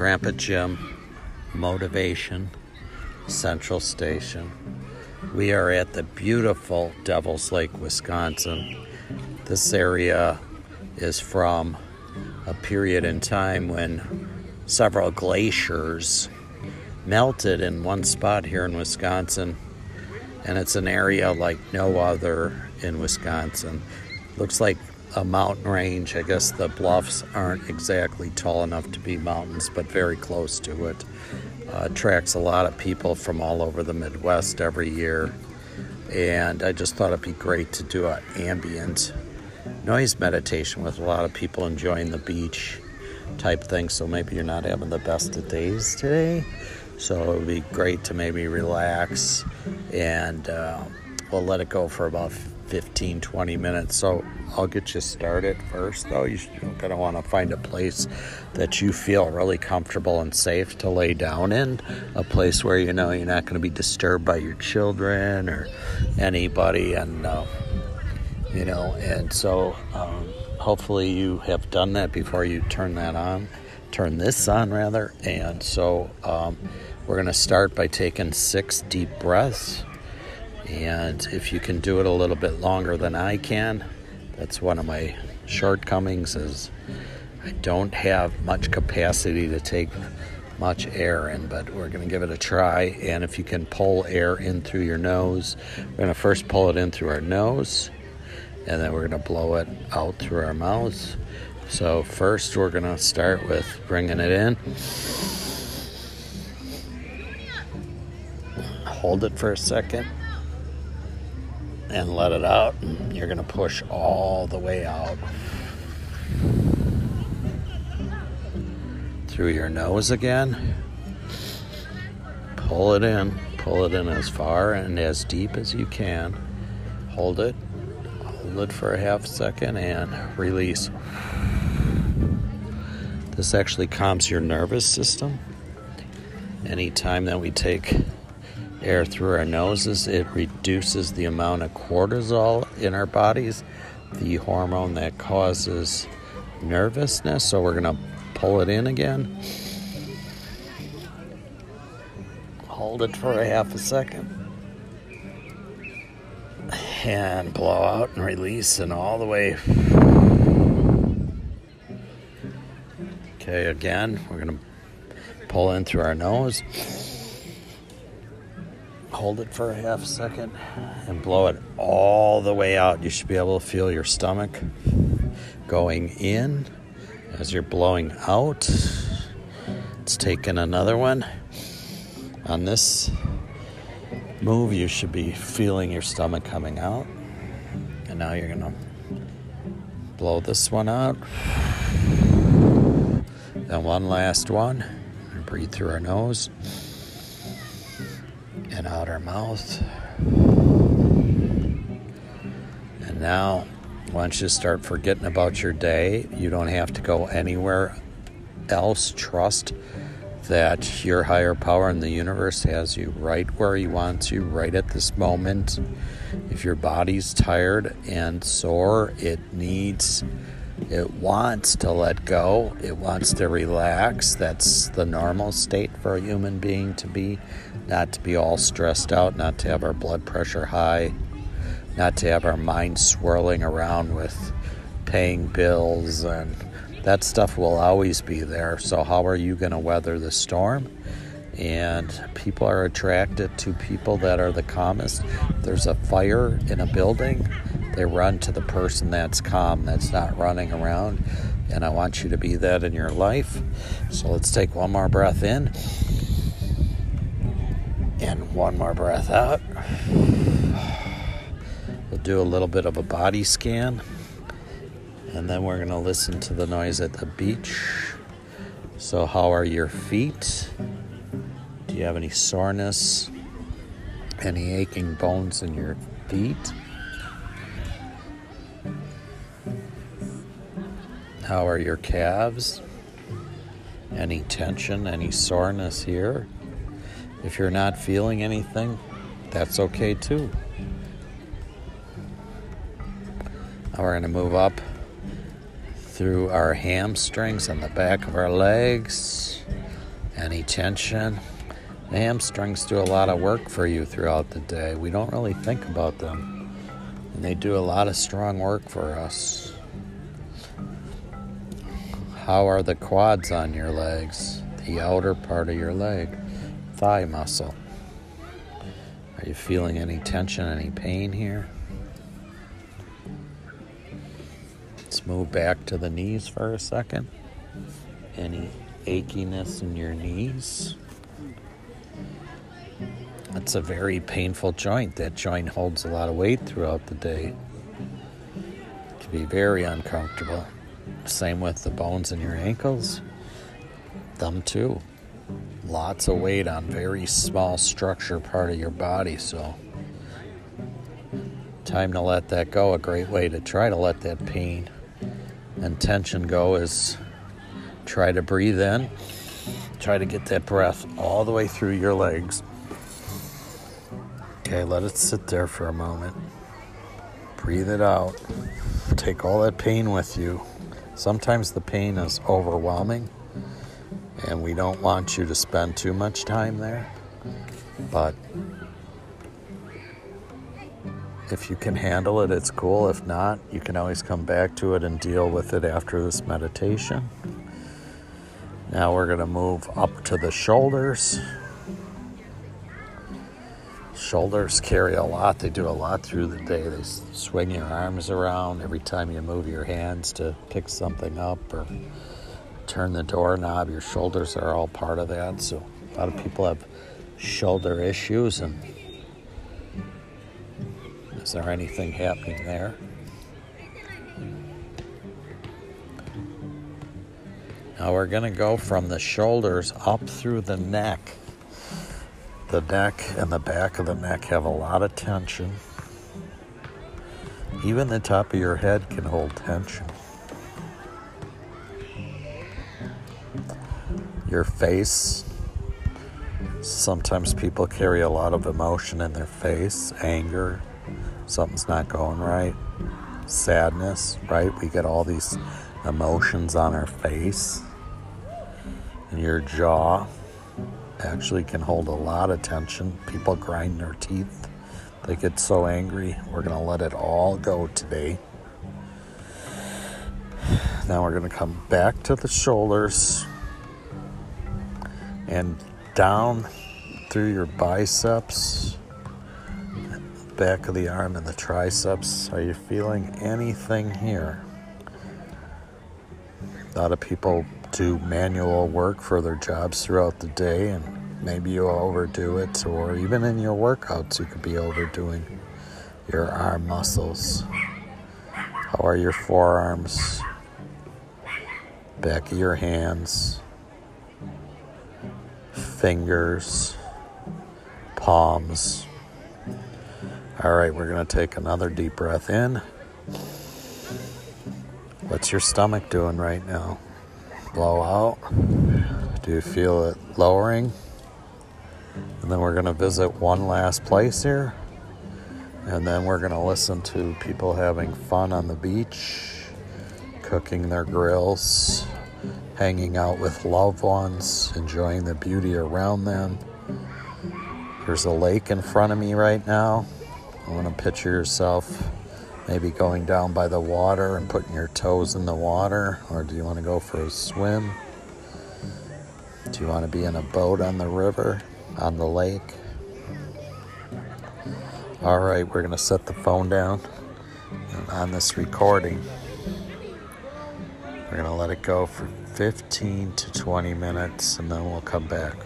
Grandpa Jim, Motivation, Central Station. We are at the beautiful Devil's Lake, Wisconsin. This area is from a period in time when several glaciers melted in one spot here in Wisconsin, and it's an area like no other in Wisconsin. Looks like a mountain range. I guess the bluffs aren't exactly tall enough to be mountains, but very close to it. Uh, attracts a lot of people from all over the Midwest every year, and I just thought it'd be great to do an ambient noise meditation with a lot of people enjoying the beach type thing. So maybe you're not having the best of days today. So it would be great to maybe relax and uh, we'll let it go for about 15 20 minutes. So I'll get you started first, though. You're going to want to find a place that you feel really comfortable and safe to lay down in, a place where you know you're not going to be disturbed by your children or anybody. And uh, you know, and so um, hopefully you have done that before you turn that on, turn this on rather. And so um, we're going to start by taking six deep breaths. And if you can do it a little bit longer than I can, that's one of my shortcomings is I don't have much capacity to take much air in, but we're going to give it a try. And if you can pull air in through your nose, we're going to first pull it in through our nose and then we're going to blow it out through our mouths. So, first, we're going to start with bringing it in. Hold it for a second and let it out. You're going to push all the way out through your nose again. Pull it in, pull it in as far and as deep as you can. Hold it Hold it for a half second and release. This actually calms your nervous system. Anytime that we take air through our noses, it reduces the amount of cortisol in our bodies, the hormone that causes nervousness. So we're going to pull it in again. Hold it for a half a second and blow out and release and all the way. Okay, again, we're going to pull in through our nose. Hold it for a half second and blow it all the way out. You should be able to feel your stomach going in as you're blowing out. Let's take in another one on this move, you should be feeling your stomach coming out. And now you're going to blow this one out. Then one last one. Breathe through our nose and out our mouth. And now, once you start forgetting about your day, you don't have to go anywhere else. Trust that your higher power in the universe has you right where He wants you, right at this moment. If your body's tired and sore, it needs, it wants to let go, it wants to relax. That's the normal state for a human being to be, not to be all stressed out, not to have our blood pressure high, not to have our mind swirling around with paying bills and that stuff will always be there. So, how are you going to weather the storm? And people are attracted to people that are the calmest. There's a fire in a building, they run to the person that's calm, that's not running around. And I want you to be that in your life. So, let's take one more breath in and one more breath out. We'll do a little bit of a body scan. And then we're going to listen to the noise at the beach. So, how are your feet? Do you have any soreness? Any aching bones in your feet? How are your calves? Any tension, any soreness here? If you're not feeling anything, that's okay too. Now we're going to move up through our hamstrings and the back of our legs, Any tension? The hamstrings do a lot of work for you throughout the day. We don't really think about them. And they do a lot of strong work for us. How are the quads on your legs? The outer part of your leg, thigh muscle. Are you feeling any tension, any pain here? Let's move back to the knees for a second. Any achiness in your knees? That's a very painful joint. That joint holds a lot of weight throughout the day. It can be very uncomfortable. Same with the bones in your ankles. Them too lots of weight on very small structure part of your body so time to let that go. A great way to try to let that pain and tension go is try to breathe in try to get that breath all the way through your legs. Okay let it sit there for a moment. Breathe it out. Take all that pain with you. Sometimes the pain is overwhelming and we don't want you to spend too much time there. But if you can handle it, it's cool. If not, you can always come back to it and deal with it after this meditation. Now we're going to move up to the shoulders. Shoulders carry a lot. They do a lot through the day. They swing your arms around every time you move your hands to pick something up or turn the doorknob, your shoulders are all part of that. So a lot of people have shoulder issues. And is there anything happening there? Now we're going to go from the shoulders up through the neck. The neck and the back of the neck have a lot of tension. Even the top of your head can hold tension. Your face. Sometimes people carry a lot of emotion in their face anger, something's not going right, sadness, right? We get all these emotions on our face. And your jaw actually can hold a lot of tension. People grind their teeth. They get so angry. We're going to let it all go today. Now we're going to come back to the shoulders and down through your biceps, back of the arm, and the triceps. Are you feeling anything here? A lot of people do manual work for their jobs throughout the day, and maybe you overdo it, or even in your workouts, you could be overdoing your arm muscles. How are your forearms? Back of your hands fingers, palms. All right, we're going to take another deep breath in. What's your stomach doing right now? Blow out. Do you feel it lowering? And then we're going to visit one last place here. And then we're going to listen to people having fun on the beach, cooking their grills, hanging out with loved ones, enjoying the beauty around them. There's a lake in front of me right now. I want to picture yourself maybe going down by the water and putting your toes in the water, or do you want to go for a swim? Do you want to be in a boat on the river, on the lake? All right, we're going to set the phone down on this recording going to let it go for 15 to 20 minutes and then we'll come back.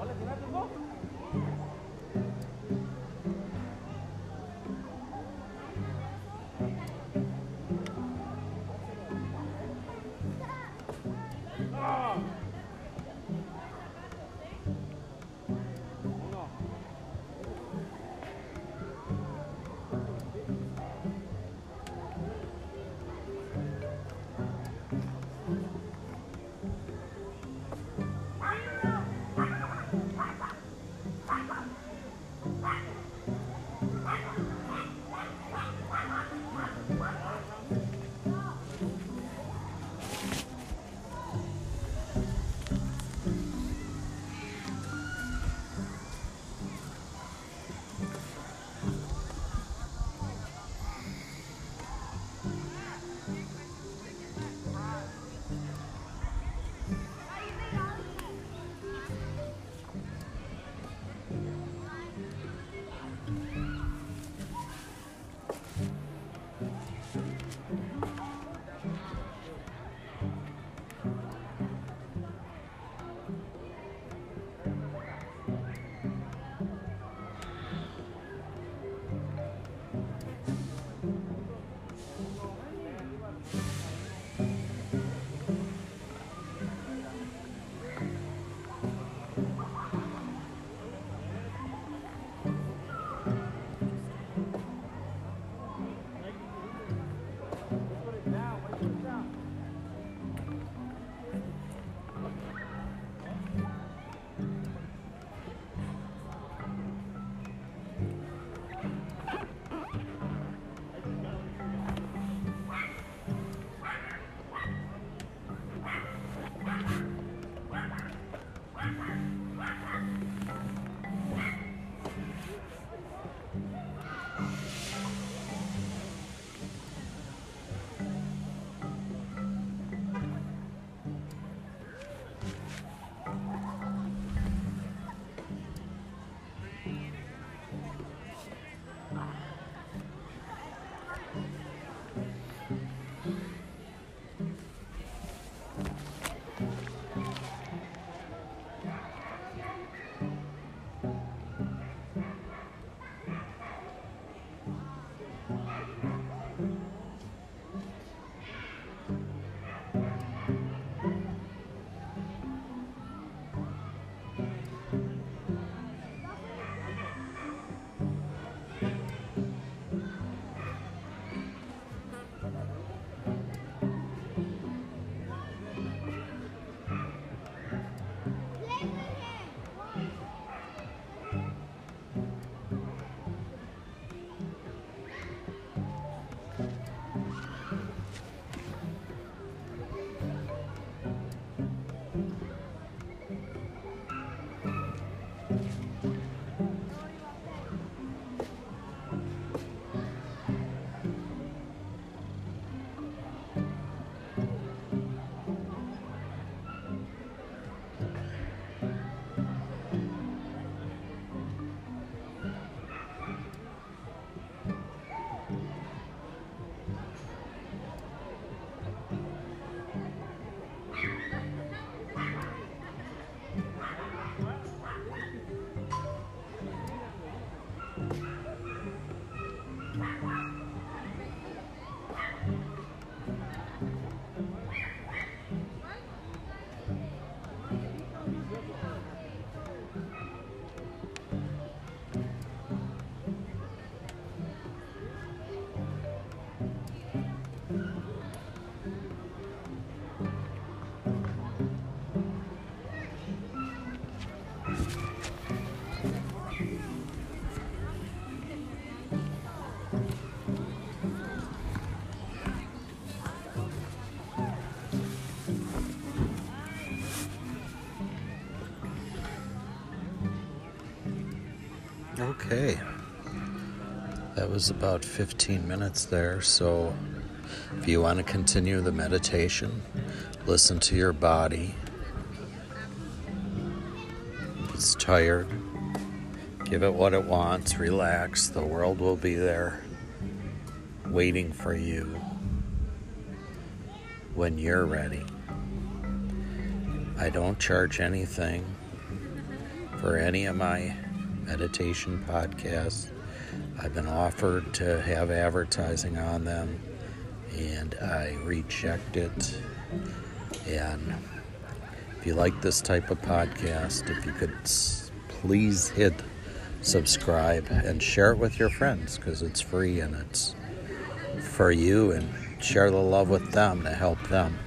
원래 그래가지고? Okay. That was about 15 minutes there. So if you want to continue the meditation, listen to your body. If it's tired, give it what it wants, relax. The world will be there waiting for you when you're ready. I don't charge anything for any of my meditation podcasts. I've been offered to have advertising on them and I reject it. And if you like this type of podcast, if you could please hit subscribe and share it with your friends because it's free and it's for you and share the love with them to help them.